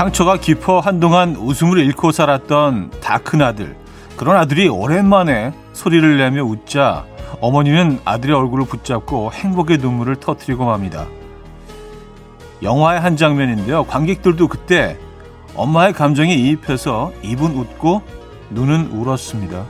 상처가 깊어 한동안 웃음을 잃고 살았던 다 큰 아들. 그런 아들이 오랜만에 소리를 내며 웃자 어머니는 아들의 얼굴을 붙잡고 행복의 눈물을 터뜨리고 맙니다. 영화의 한 장면인데요. 관객들도 그때 엄마의 감정에 이입해서 입은 웃고 눈은 울었습니다.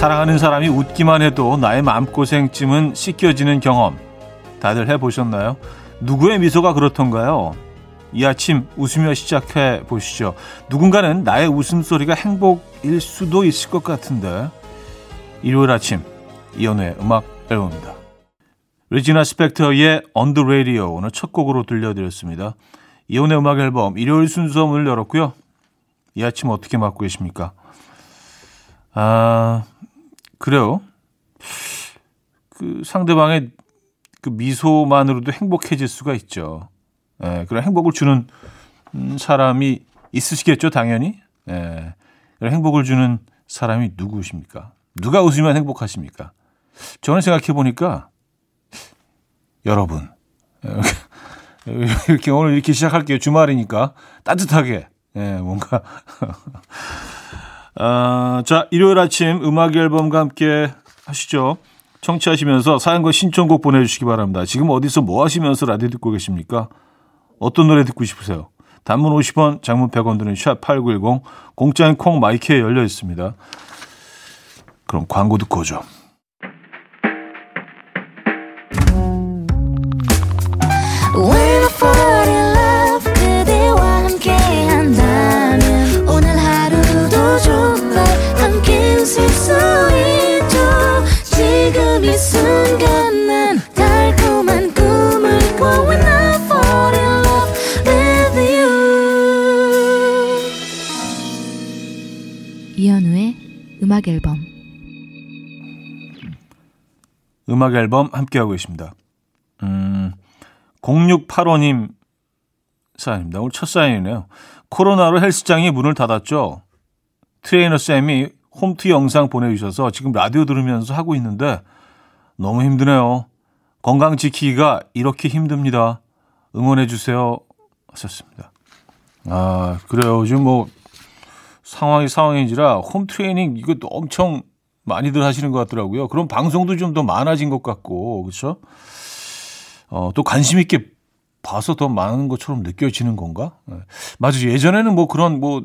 사랑하는 사람이 웃기만 해도 나의 마음고생쯤은 씻겨지는 경험 다들 해보셨나요? 누구의 미소가 그렇던가요? 이 아침 웃으며 시작해 보시죠. 누군가는 나의 웃음소리가 행복일 수도 있을 것 같은데 일요일 아침 이연우의 음악 앨범입니다. 리지나 스펙터의 On the Radio 오늘 첫 곡으로 들려드렸습니다. 이연우의 음악 앨범 일요일 순서 문을 열었고요. 이 아침 어떻게 맞고 계십니까? 아 그래요. 그 상대방의 그 미소만으로도 행복해질 수가 있죠. 예, 그런 행복을 주는 사람이 있으시겠죠, 당연히. 예, 그런 행복을 주는 사람이 누구십니까? 누가 웃으면 행복하십니까? 저는 생각해 보니까 여러분 이렇게 오늘 이렇게 시작할게요. 주말이니까 따뜻하게 예, 뭔가 아, 자, 일요일 아침 음악 앨범과 함께 하시죠. 청취하시면서 사연과 신청곡 보내주시기 바랍니다. 지금 어디서 뭐 하시면서 라디오 듣고 계십니까? 어떤 노래 듣고 싶으세요? 단문 50원, 장문 100원 드는 샵8910, 공짜인 콩 마이크에 열려 있습니다. 그럼 광고 듣고 오죠. 음악 앨범 함께하고 계십니다. 음, 0685님 사연입니다. 오늘 첫 사연이네요. 코로나로 헬스장이 문을 닫았죠. 트레이너 쌤이 홈트 영상 보내주셔서 지금 라디오 들으면서 하고 있는데 너무 힘드네요. 건강 지키기가 이렇게 힘듭니다. 응원해 주세요. 하셨습니다. 아, 그래요. 요즘 뭐 상황이 상황인지라 홈 트레이닝 이것도 엄청 많이들 하시는 것 같더라고요. 그럼 방송도 좀 더 많아진 것 같고 그렇죠? 어, 또 관심 있게 봐서 더 많은 것처럼 느껴지는 건가? 네. 맞아요. 예전에는 뭐 그런 뭐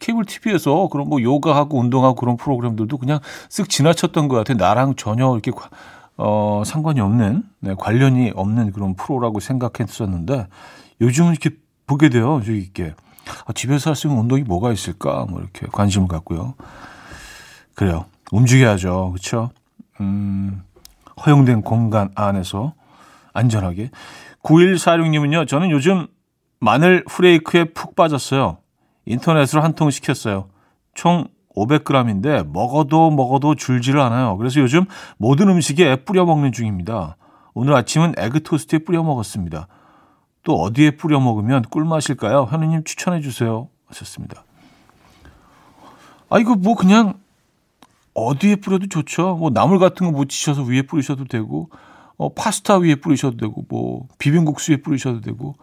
케이블 TV에서 그런 뭐 요가하고 운동하고 그런 프로그램들도 그냥 쓱 지나쳤던 것 같아요. 나랑 전혀 이렇게 어, 상관이 없는 네, 관련이 없는 그런 프로라고 생각했었는데 요즘은 이렇게 보게 돼요. 있게. 아, 집에서 할 수 있는 운동이 뭐가 있을까? 뭐 이렇게 관심을 갖고요. 그래요. 움직여야죠. 그렇죠? 음, 허용된 공간 안에서 안전하게. 9146님은요. 저는 요즘 마늘 후레이크에 푹 빠졌어요. 인터넷으로 한 통 시켰어요. 총 500g인데 먹어도 먹어도 줄지를 않아요. 그래서 요즘 모든 음식에 뿌려 먹는 중입니다. 오늘 아침은 에그 토스트에 뿌려 먹었습니다. 또 어디에 뿌려 먹으면 꿀맛일까요? 현우님 추천해 주세요. 하셨습니다. 아, 이거 뭐 그냥 어디에 뿌려도 좋죠. 뭐 나물 같은 거 묻히셔서 위에 뿌리셔도 되고, 어, 파스타 위에 뿌리셔도 되고, 뭐 비빔국수 위에 뿌리셔도 되고,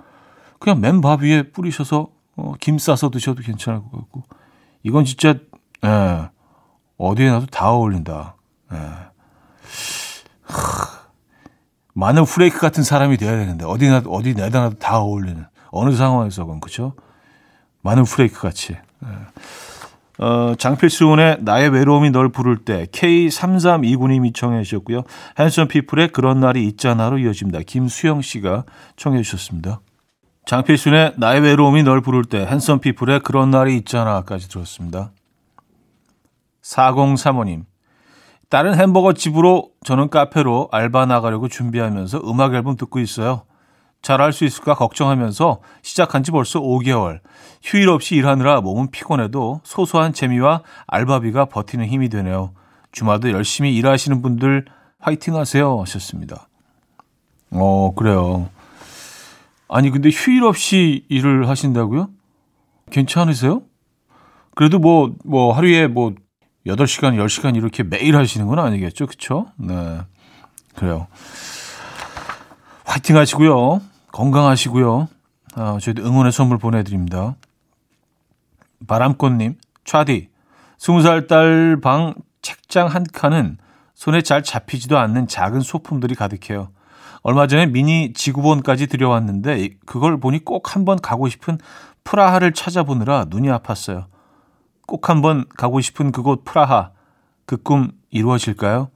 그냥 맨밥 위에 뿌리셔서 어, 김 싸서 드셔도 괜찮을 것 같고, 이건 진짜 예, 어디에 놔도 다 어울린다. 예. 마늘 프레이크 같은 사람이 돼야 되는데 어디 나 어디 내다 놔도 다 어울리는 어느 상황에서건 그렇죠? 마늘 프레이크 같이. 네. 어, 장필수원의 나의 외로움이 널 부를 때 K3329님이 청해 주셨고요. 핸섬 피플의 그런 날이 있잖아로 이어집니다. 김수영 씨가 청해 주셨습니다. 장필순의 나의 외로움이 널 부를 때 핸섬 피플의 그런 날이 있잖아까지 들었습니다. 4035님 다른 햄버거 집으로 저는 카페로 알바 나가려고 준비하면서 음악 앨범 듣고 있어요. 잘할 수 있을까 걱정하면서 시작한 지 벌써 5개월. 휴일 없이 일하느라 몸은 피곤해도 소소한 재미와 알바비가 버티는 힘이 되네요. 주말도 열심히 일하시는 분들 화이팅 하세요 하셨습니다. 어, 그래요. 아니, 근데 휴일 없이 일을 하신다고요? 괜찮으세요? 그래도 뭐, 뭐, 하루에 뭐, 8시간, 10시간 이렇게 매일 하시는 건 아니겠죠? 그쵸? 네. 그래요. 화이팅 하시고요. 건강하시고요. 아, 저희도 응원의 선물 보내드립니다. 바람꽃님, 차디, 20살 딸 방 책장 한 칸은 손에 잘 잡히지도 않는 작은 소품들이 가득해요. 얼마 전에 미니 지구본까지 들여왔는데 그걸 보니 꼭 한번 가고 싶은 프라하를 찾아보느라 눈이 아팠어요. 꼭 한번 가고 싶은 그곳 프라하. 그 꿈 이루어질까요?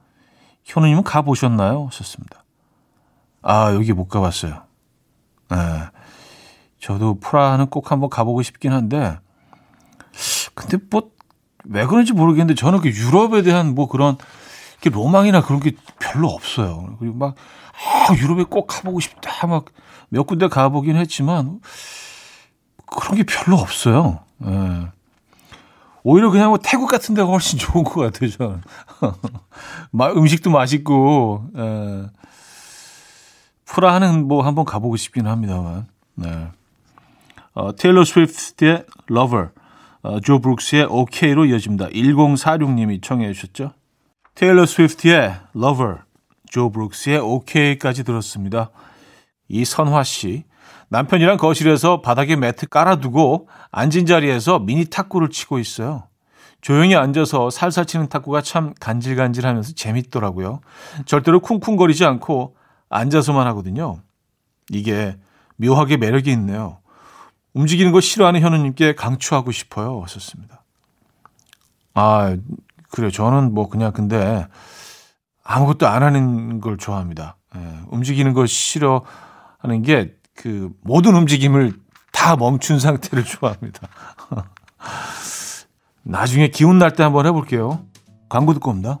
현우님은 가보셨나요? 하셨습니다. 아, 여기 못 가봤어요. 네. 저도 프라하는 꼭 한번 가보고 싶긴 한데, 근데 뭐, 왜 그런지 모르겠는데, 저는 그 유럽에 대한 뭐 그런, 로망이나 그런 게 별로 없어요. 그리고 막, 아, 유럽에 꼭 가보고 싶다. 막, 몇 군데 가보긴 했지만, 그런 게 별로 없어요. 네. 오히려 그냥 뭐 태국 같은 데가 훨씬 좋은 것 같아요, 저는. 음식도 맛있고, 에. 프라하는 뭐 한번 가보고 싶긴 합니다만, 네. 어, 테일러 스위프트의 Lover, 어, 조 브룩스의 OK로 이어집니다. 1046님이 청해 주셨죠. 테일러 스위프트의 Lover, 조 브룩스의 OK까지 들었습니다. 이선화 씨, 남편이랑 거실에서 바닥에 매트 깔아두고 앉은 자리에서 미니 탁구를 치고 있어요. 조용히 앉아서 살살 치는 탁구가 참 간질간질하면서 재밌더라고요. 절대로 쿵쿵거리지 않고 앉아서만 하거든요. 이게 묘하게 매력이 있네요. 움직이는 거 싫어하는 현우님께 강추하고 싶어요. 하셨습니다. 아, 그래요. 저는 뭐 그냥 근데 아무것도 안 하는 걸 좋아합니다. 예, 움직이는 거 싫어하는 게 그 모든 움직임을 다 멈춘 상태를 좋아합니다. 나중에 기운 날 때 한번 해볼게요. 광고 듣고 옵니다.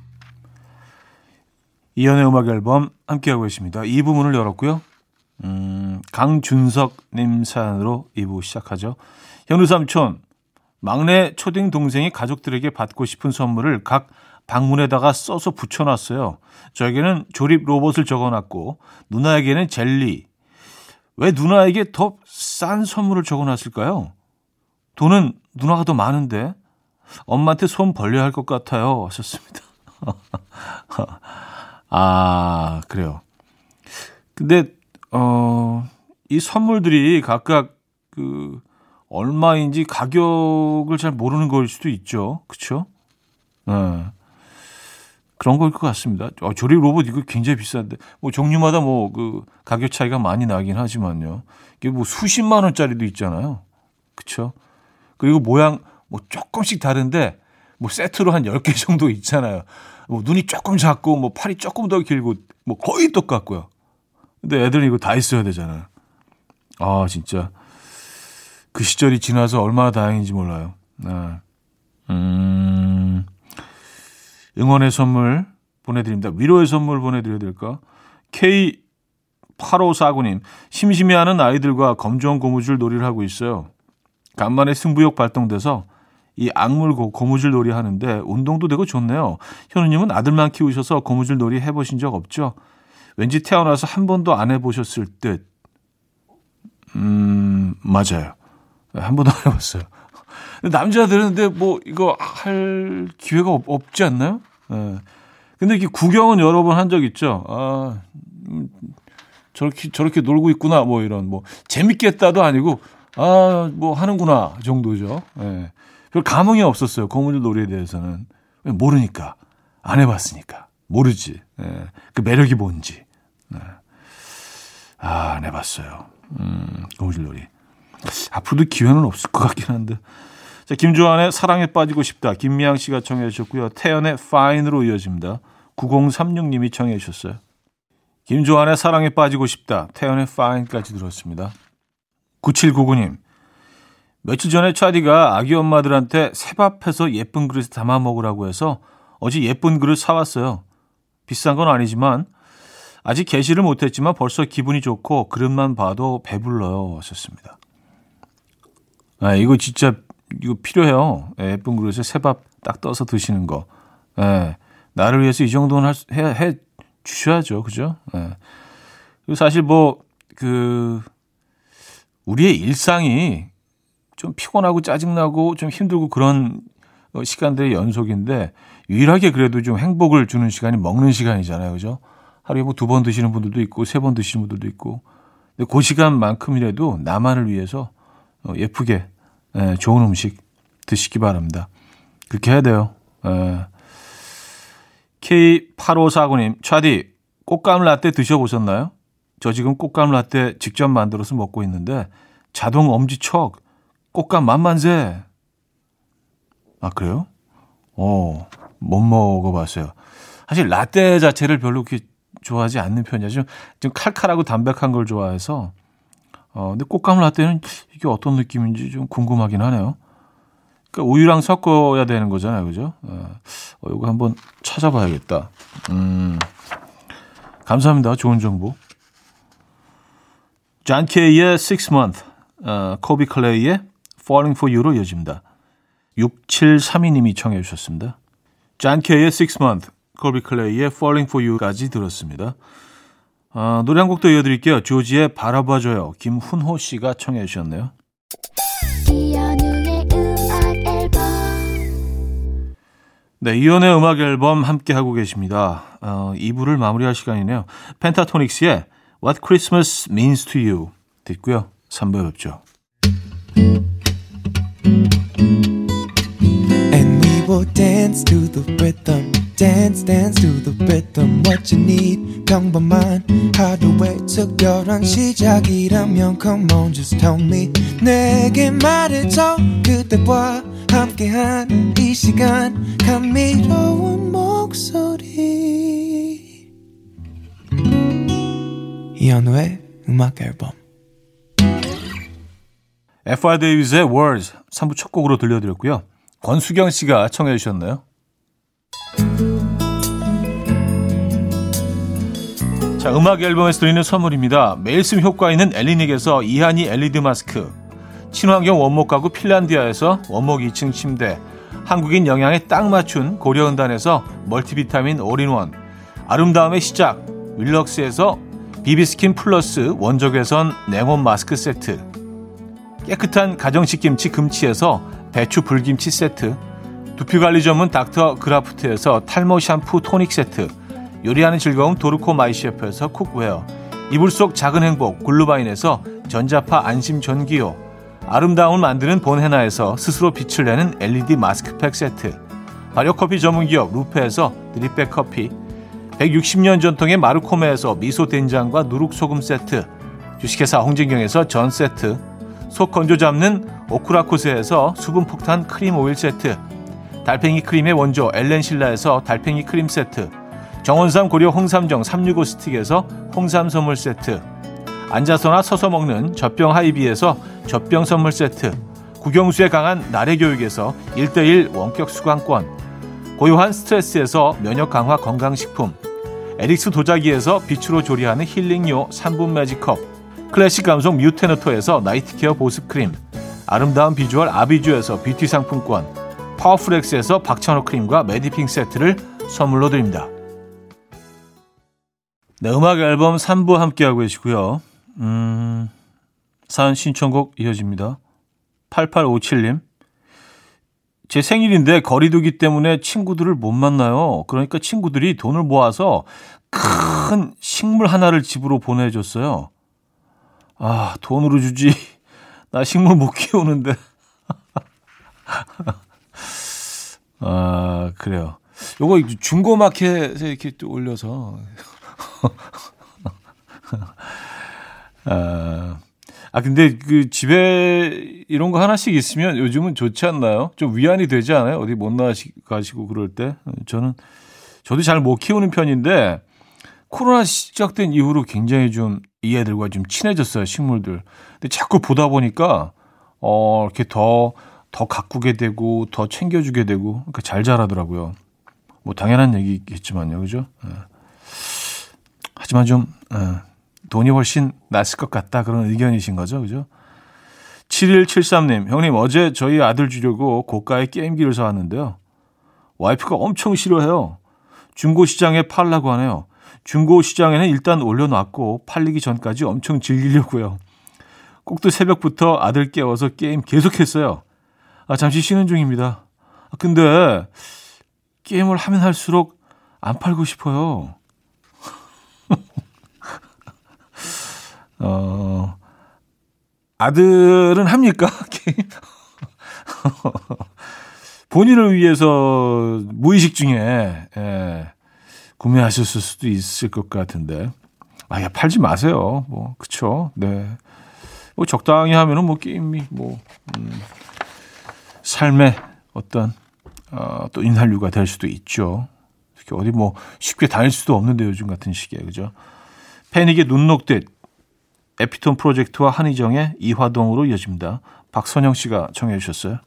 이현우의 음악 앨범 함께하고 계십니다. 이 부분을 열었고요. 음, 강준석님 사연으로 2부 시작하죠. 현우 삼촌, 막내 초딩 동생이 가족들에게 받고 싶은 선물을 각 방문에다가 써서 붙여놨어요. 저에게는 조립 로봇을 적어놨고 누나에게는 젤리. 왜 누나에게 더 싼 선물을 적어놨을까요? 돈은 누나가 더 많은데 엄마한테 손 벌려야 할 것 같아요. 하셨습니다. 아, 그래요. 근데, 어, 이 선물들이 각각 그, 얼마인지 가격을 잘 모르는 걸 수도 있죠. 그쵸? 네. 그런 걸 것 같습니다. 어, 조립 로봇 이거 굉장히 비싼데, 뭐 종류마다 뭐 그 가격 차이가 많이 나긴 하지만요. 이게 뭐 수십만 원짜리도 있잖아요. 그쵸? 그리고 모양, 뭐 조금씩 다른데 뭐 세트로 한 10개 정도 있잖아요. 뭐 눈이 조금 작고 뭐 팔이 조금 더 길고 뭐 거의 똑같고요. 근데 애들은 이거 다 있어야 되잖아요. 아, 진짜. 그 시절이 지나서 얼마나 다행인지 몰라요. 네. 음, 응원의 선물 보내드립니다. 위로의 선물 보내드려야 될까? K8549님, 심심해하는 아이들과 검정 고무줄 놀이를 하고 있어요. 간만에 승부욕 발동돼서 이 악물 고무줄 놀이 하는데 운동도 되고 좋네요. 현우님은 아들만 키우셔서 고무줄 놀이 해보신 적 없죠? 왠지 태어나서 한 번도 안 해보셨을 듯. 음, 맞아요. 한 번도 안 해봤어요. 남자들은 근데 뭐 이거 할 기회가 없, 지 않나요? 네. 근데 이게 구경은 여러 번 한 적 있죠. 아, 음, 저렇게, 저렇게 놀고 있구나. 뭐 이런, 뭐, 재밌겠다도 아니고, 아, 뭐 하는구나. 정도죠. 예. 네. 별 감흥이 없었어요. 고무줄 놀이에 대해서는. 모르니까. 안 해봤으니까. 모르지. 예. 그 매력이 뭔지. 네. 아, 안 해봤어요. 음, 고무줄 놀이. 앞으로도 기회는 없을 것 같긴 한데. 자, 김조한의 사랑에 빠지고 싶다. 김미양 씨가 청해 주셨고요. 태연의 Fine으로 이어집니다. 9036님이 청해 주셨어요. 김조한의 사랑에 빠지고 싶다. 태연의 Fine까지 들었습니다. 9799님. 며칠 전에 차디가 아기 엄마들한테 새밥해서 예쁜 그릇에 담아 먹으라고 해서 어제 예쁜 그릇 사왔어요. 비싼 건 아니지만 아직 개시를 못했지만 벌써 기분이 좋고 그릇만 봐도 배불러요. 하셨습니다. 아, 이거 진짜 이거 필요해요. 예, 예쁜 그릇에 새밥 딱 떠서 드시는 거. 예, 나를 위해서 이 정도는 할, 해, 해 주셔야죠. 그죠? 예. 사실 뭐, 그, 우리의 일상이 좀 피곤하고 짜증나고 좀 힘들고 그런 시간들의 연속인데 유일하게 그래도 좀 행복을 주는 시간이 먹는 시간이잖아요. 그죠? 하루에 뭐 두 번 드시는 분들도 있고 세 번 드시는 분들도 있고. 근데 그 시간만큼이라도 나만을 위해서 어, 예쁘게 예, 좋은 음식 드시기 바랍니다. 그렇게 해야 돼요. 예. K8549님, 차디, 꽃감 라떼 드셔보셨나요? 저 지금 꽃감 라떼 직접 만들어서 먹고 있는데 자동 엄지척, 꽃감 만만세. 아, 그래요? 어, 못 먹어봤어요. 사실 라떼 자체를 별로 그렇게 좋아하지 않는 편이야. 좀, 좀 칼칼하고 담백한 걸 좋아해서. 어, 근데 꽃감 라떼는 이게 어떤 느낌인지 좀 궁금하긴 하네요. 그러니까 우유랑 섞어야 되는 거잖아요. 그죠? 어, 어 이거 한번 찾아봐야겠다. 음, 감사합니다. 좋은 정보. 잔 케이의 Six Month, 어, 코비 클레이의 Falling for You로 이어집니다. 6732님이 청해 주셨습니다. 잔 케이의 Six Month, 코비 클레이의 Falling for You까지 들었습니다. 어, 노래 한 곡 더 이어드릴게요. 조지의 바라봐줘요. 김훈호 씨가 청해 주셨네요. 네, 이연의 음악 앨범 함께 하고 계십니다. 어, 2부를 마무리할 시간이네요. 펜타토닉스의 What Christmas Means to You 듣고요. 3부에 뵙죠. And will dance to the rhythm. dance dance to the rhythm what you need 평범한 하루의 특별한 시작이라면 come on just tell me 내게 말해줘 그대와 함께한 이 시간 감미로운 목소리 이현우의 음악 앨범 F.R. 데이비스의 Words 3부 첫 곡으로 들려드렸고요. 권수경 씨가 청해 주셨나요? 자, 음악 앨범에서 드리는 선물입니다. 매일 쓰 효과 있는 엘리닉에서 이하니 LED 마스크, 친환경 원목 가구 핀란디아에서 원목 2층 침대, 한국인 영양에 딱 맞춘 고려은단에서 멀티비타민 올인원, 아름다움의 시작, 윌럭스에서 비비스킨 플러스 원적외선 냉온 마스크 세트, 깨끗한 가정식 김치 금치에서 배추 불김치 세트, 두피관리 전문 닥터 그라프트에서 탈모 샴푸 토닉 세트, 요리하는 즐거움 도르코 마이셰프에서 cookware 이불 속 작은 행복 글루바인에서 전자파 안심 전기요 아름다움을 만드는 본헤나에서 스스로 빛을 내는 LED 마스크팩 세트 발효커피 전문기업 루페에서 드립백 커피 160년 전통의 마르코메에서 미소 된장과 누룩소금 세트 주식회사 홍진경에서 전 세트 속 건조 잡는 오크라코스에서 수분 폭탄 크림 오일 세트 달팽이 크림의 원조 엘렌실라에서 달팽이 크림 세트 정원삼 고려 홍삼정 365 스틱에서 홍삼 선물 세트 앉아서나 서서 먹는 젖병 하이비에서 젖병 선물 세트 국영수에 강한 나래 교육에서 1대1 원격 수강권 고요한 스트레스에서 면역 강화 건강식품 에릭스 도자기에서 빛으로 조리하는 힐링요 3분 매직컵 클래식 감성 뮤테너토에서 night care 보습크림 아름다운 비주얼 아비주에서 뷰티 상품권 파워풀엑스에서 박찬호 크림과 메디핑 세트를 선물로 드립니다. 네, 음악 앨범 3부 함께하고 계시고요. 음, 사연 신청곡 이어집니다. 8857님. 제 생일인데 거리두기 때문에 친구들을 못 만나요. 그러니까 친구들이 돈을 모아서 큰 식물 하나를 집으로 보내줬어요. 아, 돈으로 주지. 나 식물 못 키우는데. 아, 그래요. 요거 중고 마켓에 이렇게 또 올려서 아, 아, 근데 그 집에 이런 거 하나씩 있으면 요즘은 좋지 않나요? 좀 위안이 되지 않아요? 어디 못 나가시고 그럴 때? 저는, 저도 잘 못 키우는 편인데, 코로나 시작된 이후로 굉장히 좀 이 애들과 좀 친해졌어요, 식물들. 근데 자꾸 보다 보니까, 어, 이렇게 더, 더 가꾸게 되고, 더 챙겨주게 되고, 그러니까 잘 자라더라고요. 뭐, 당연한 얘기겠지만요. 그죠? 예. 하지만 좀, 예, 돈이 훨씬 낫을 것 같다. 그런 의견이신 거죠. 그죠? 7173님, 형님, 어제 저희 아들 주려고 고가의 게임기를 사왔는데요. 와이프가 엄청 싫어해요. 중고 시장에 팔라고 하네요. 중고 시장에는 일단 올려놨고 팔리기 전까지 엄청 즐기려고요. 꼭두 새벽부터 아들 깨워서 게임 계속했어요. 아, 잠시 쉬는 중입니다. 아, 근데 게임을 하면 할수록 안 팔고 싶어요. 어, 아들은 합니까? 게임? 본인을 위해서 무의식 중에 예, 구매하셨을 수도 있을 것 같은데. 아, 야, 팔지 마세요. 뭐, 그쵸. 네. 뭐, 적당히 하면은 뭐, 게임이 뭐, 음, 삶의 어떤, 어, 또 인산류가 될 수도 있죠. 특히 어디 뭐, 쉽게 다닐 수도 없는데, 요즘 같은 시기에. 그죠? 패닉의 눈 녹듯, 에피톤 프로젝트와 한희정의 이화동으로 이어집니다. 박선영 씨가 청해 주셨어요.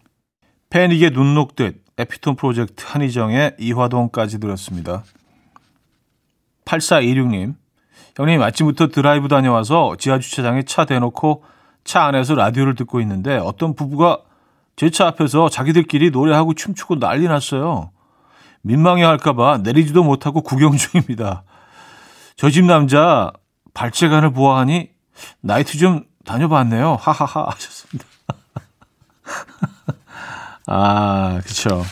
패닉의 눈 녹듯, 에피톤 프로젝트 한희정의 이화동까지 들었습니다. 8426님, 형님 아침부터 드라이브 다녀와서 지하 주차장에 차 대놓고 차 안에서 라디오를 듣고 있는데 어떤 부부가 제 차 앞에서 자기들끼리 노래하고 춤추고 난리 났어요. 민망해 할까봐 내리지도 못하고 구경 중입니다. 저 집 남자 발재간을 보아하니 나이트 좀 다녀봤네요. 하하하 하셨습니다. 아, 그쵸.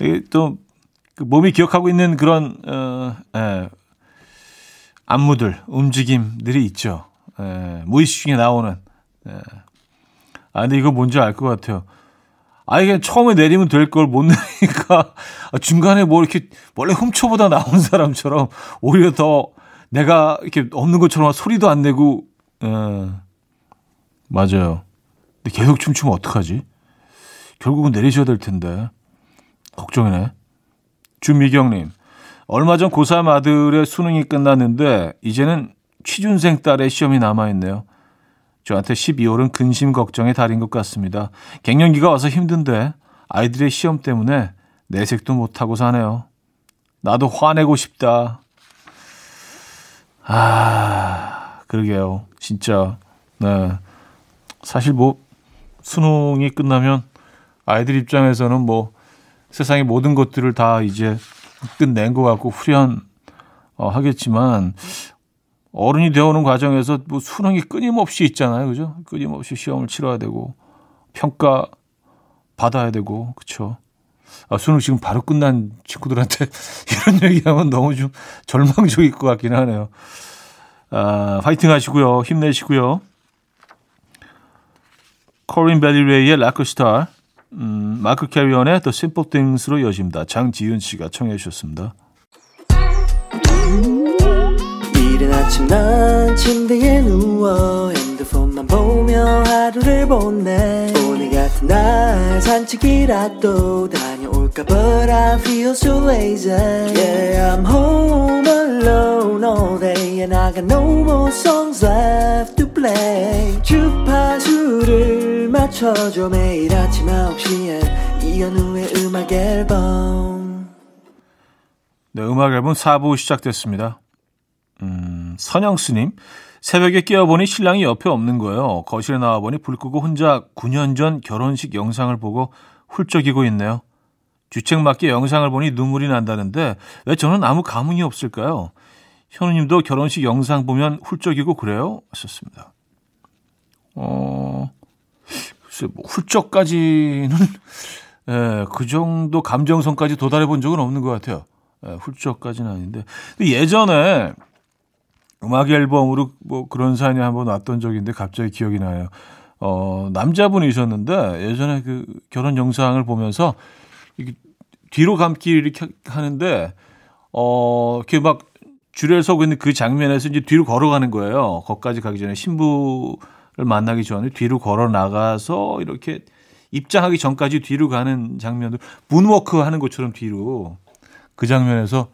이게 또, 그 몸이 기억하고 있는 그런, 어, 예, 안무들, 움직임들이 있죠. 예, 무의식 중에 나오는. 예. 아, 근데 이거 뭔지 알 것 같아요. 아, 이게 처음에 내리면 될 걸 못 내리니까 중간에 뭐 이렇게 원래 훔쳐보다 나온 사람처럼 오히려 더 내가 이렇게 없는 것처럼 소리도 안 내고, 예. 맞아요. 근데 계속 춤추면 어떡하지? 결국은 내리셔야 될 텐데. 걱정이네. 준미경님. 얼마 전 고3 아들의 수능이 끝났는데 이제는 취준생 딸의 시험이 남아있네요. 저한테 12월은 근심 걱정의 달인 것 같습니다. 갱년기가 와서 힘든데 아이들의 시험 때문에 내색도 못하고 사네요. 나도 화내고 싶다. 아, 그러게요. 진짜. 네. 사실 뭐, 수능이 끝나면 아이들 입장에서는 뭐, 세상의 모든 것들을 다 이제 끝낸 것 같고 후련 어, 하겠지만 어른이 되어오는 과정에서 뭐 수능이 끊임없이 있잖아요, 그죠? 끊임없이 시험을 치러야 되고 평가 받아야 되고 그렇죠. 아, 수능 지금 바로 끝난 친구들한테 이런 얘기하면 너무 좀 절망적일 것 같긴 하네요. 아, 화이팅 하시고요. 힘내시고요. 코린 벨리레이의 라크스타 음, 마크 캐리언의 The Simple Things로 이어집니다. 장지윤 씨가 청해 주셨습니다. 이른 아침 난 침대에 누워 핸드폰만 보며 하루를 보내 오늘 같은 날 산책이라도 다녀올까 But I feel so lazy Yeah I'm home alone all day And I got no more songs left play 주파수를 맞춰줘 매일 아침 9시에 이현우의 음악 앨범 네 음악 앨범 4부 시작됐습니다 음, 선영스님 새벽에 깨어보니 신랑이 옆에 없는 거예요. 거실에 나와보니 불 끄고 혼자 9년 전 결혼식 영상을 보고 훌쩍이고 있네요. 주책 맞게 영상을 보니 눈물이 난다는데 왜 저는 아무 감흥이 없을까요? 현우님도 결혼식 영상 보면 훌쩍이고 그래요? 하셨습니다. 어, 글쎄, 뭐 훌쩍까지는, 예, 그 정도 감정선까지 도달해 본 적은 없는 것 같아요. 예, 훌쩍까지는 아닌데. 근데 예전에 음악 앨범으로 뭐 그런 사연이 한번 왔던 적인데 갑자기 기억이 나요. 어, 남자분이셨는데 예전에 그 결혼 영상을 보면서 이게 뒤로 감기 이렇게 하는데 어, 이렇게 막 줄에 서고 있는 그 장면에서 이제 뒤로 걸어가는 거예요. 거기까지 가기 전에 신부를 만나기 전에 뒤로 걸어 나가서 이렇게 입장하기 전까지 뒤로 가는 장면들 문워크 하는 것처럼 뒤로 그 장면에서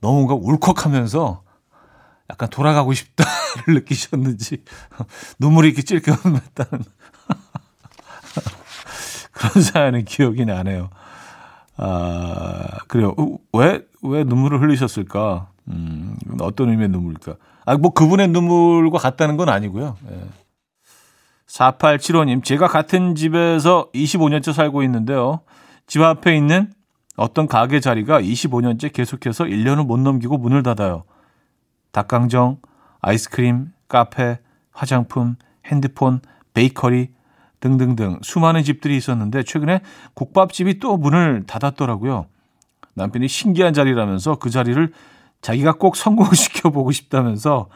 너무 뭔가 울컥하면서 약간 돌아가고 싶다를 느끼셨는지 눈물이 이렇게 찔끔 났다는 사연은 기억이 나네요. 아, 그래요. 어, 왜, 왜 눈물을 흘리셨을까? 음, 어떤 의미의 눈물일까? 아, 뭐 그분의 눈물과 같다는 건 아니고요. 예. 4875님, 제가 같은 집에서 25년째 살고 있는데요. 집 앞에 있는 어떤 가게 자리가 25년째 계속해서 1년을 못 넘기고 문을 닫아요. 닭강정, 아이스크림, 카페, 화장품, 핸드폰, 베이커리 등등등 수많은 집들이 있었는데 최근에 국밥집이 또 문을 닫았더라고요. 남편이 신기한 자리라면서 그 자리를 자기가 꼭 성공시켜 보고 싶다면서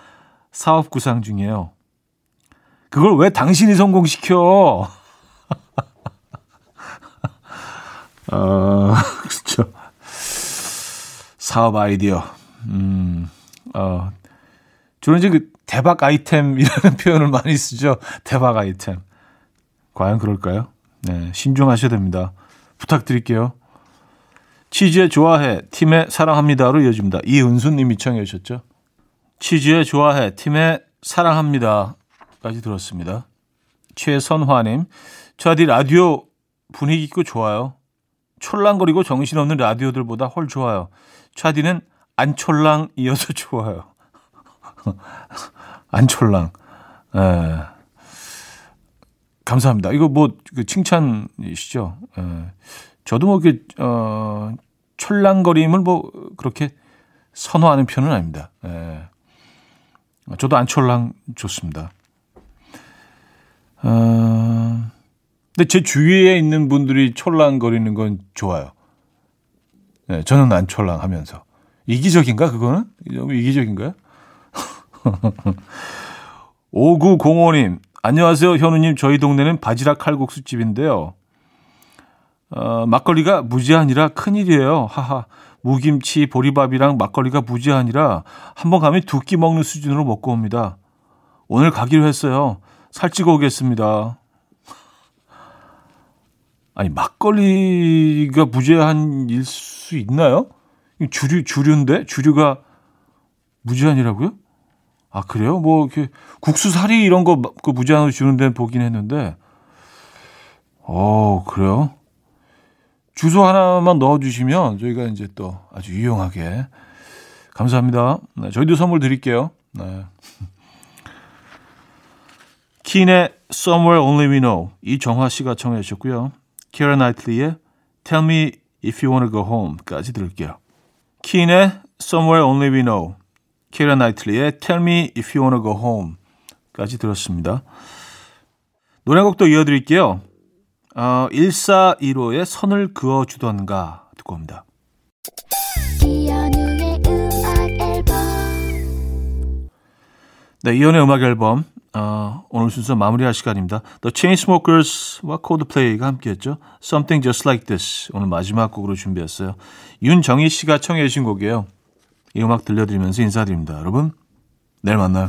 사업 구상 중이에요. 그걸 왜 당신이 성공시켜? 어, 그렇죠. 사업 아이디어. 음, 어, 주로 이제 그 대박 아이템이라는 표현을 많이 쓰죠. 대박 아이템. 과연 그럴까요? 네, 신중하셔야 됩니다. 부탁드릴게요. 치즈의 좋아해, 팀의 사랑합니다로 이어집니다. 이은순 님이 청해 주셨죠. 치즈의 좋아해, 팀의 사랑합니다까지 들었습니다. 최선화님, 저디 라디오 분위기 있고 좋아요. 촐랑거리고 정신없는 라디오들보다 훨 좋아요. 차디는 안촐랑이어서 좋아요. 안촐랑. 예. 감사합니다. 이거 뭐, 그 칭찬이시죠? 예. 저도 뭐, 그, 어, 촐랑거림을 뭐, 그렇게 선호하는 편은 아닙니다. 예. 저도 안 촐랑 좋습니다. 어, 근데 제 주위에 있는 분들이 촐랑거리는 건 좋아요. 네, 저는 안 촐랑하면서. 이기적인가 그거는? 너무 이기적인가요? 5905님 안녕하세요 현우님 저희 동네는 바지락 칼국수 집인데요. 어, 막걸리가 무제한이라 큰일이에요. 하하. 무김치, 보리밥이랑 막걸리가 무제한이라 한 번 가면 두 끼 먹는 수준으로 먹고 옵니다. 오늘 가기로 했어요. 살찌고 오겠습니다. 아니 막걸리가 무제한일 수 있나요? 주류 주류인데 주류가 무제한이라고요? 아 그래요? 뭐 이렇게 국수 사리 이런 거 그 무제한으로 주는 데는 보긴 했는데, 어 그래요? 주소 하나만 넣어주시면 저희가 이제 또 아주 유용하게 감사합니다. 네, 저희도 선물 드릴게요. 네. 킨의 Somewhere Only We Know 이정화 씨가 청해 주셨고요. 키라 나이틀리의 Tell Me If You Wanna Go Home까지 들을게요. 킨의 Somewhere Only We Know, 키라 나이틀리의 Tell Me If You Wanna Go Home까지 들었습니다. 노래 곡도 이어드릴게요. 어, 1415의 선을 그어주던가 듣고 옵니다. 네, 이연의 음악 앨범 어, 오늘 순서 마무리할 시간입니다. The Chainsmokers와 Coldplay가 함께했죠. Something Just Like This 오늘 마지막 곡으로 준비했어요. 윤정희 씨가 청해 주신 곡이에요. 이 음악 들려드리면서 인사드립니다. 여러분 내일 만나요.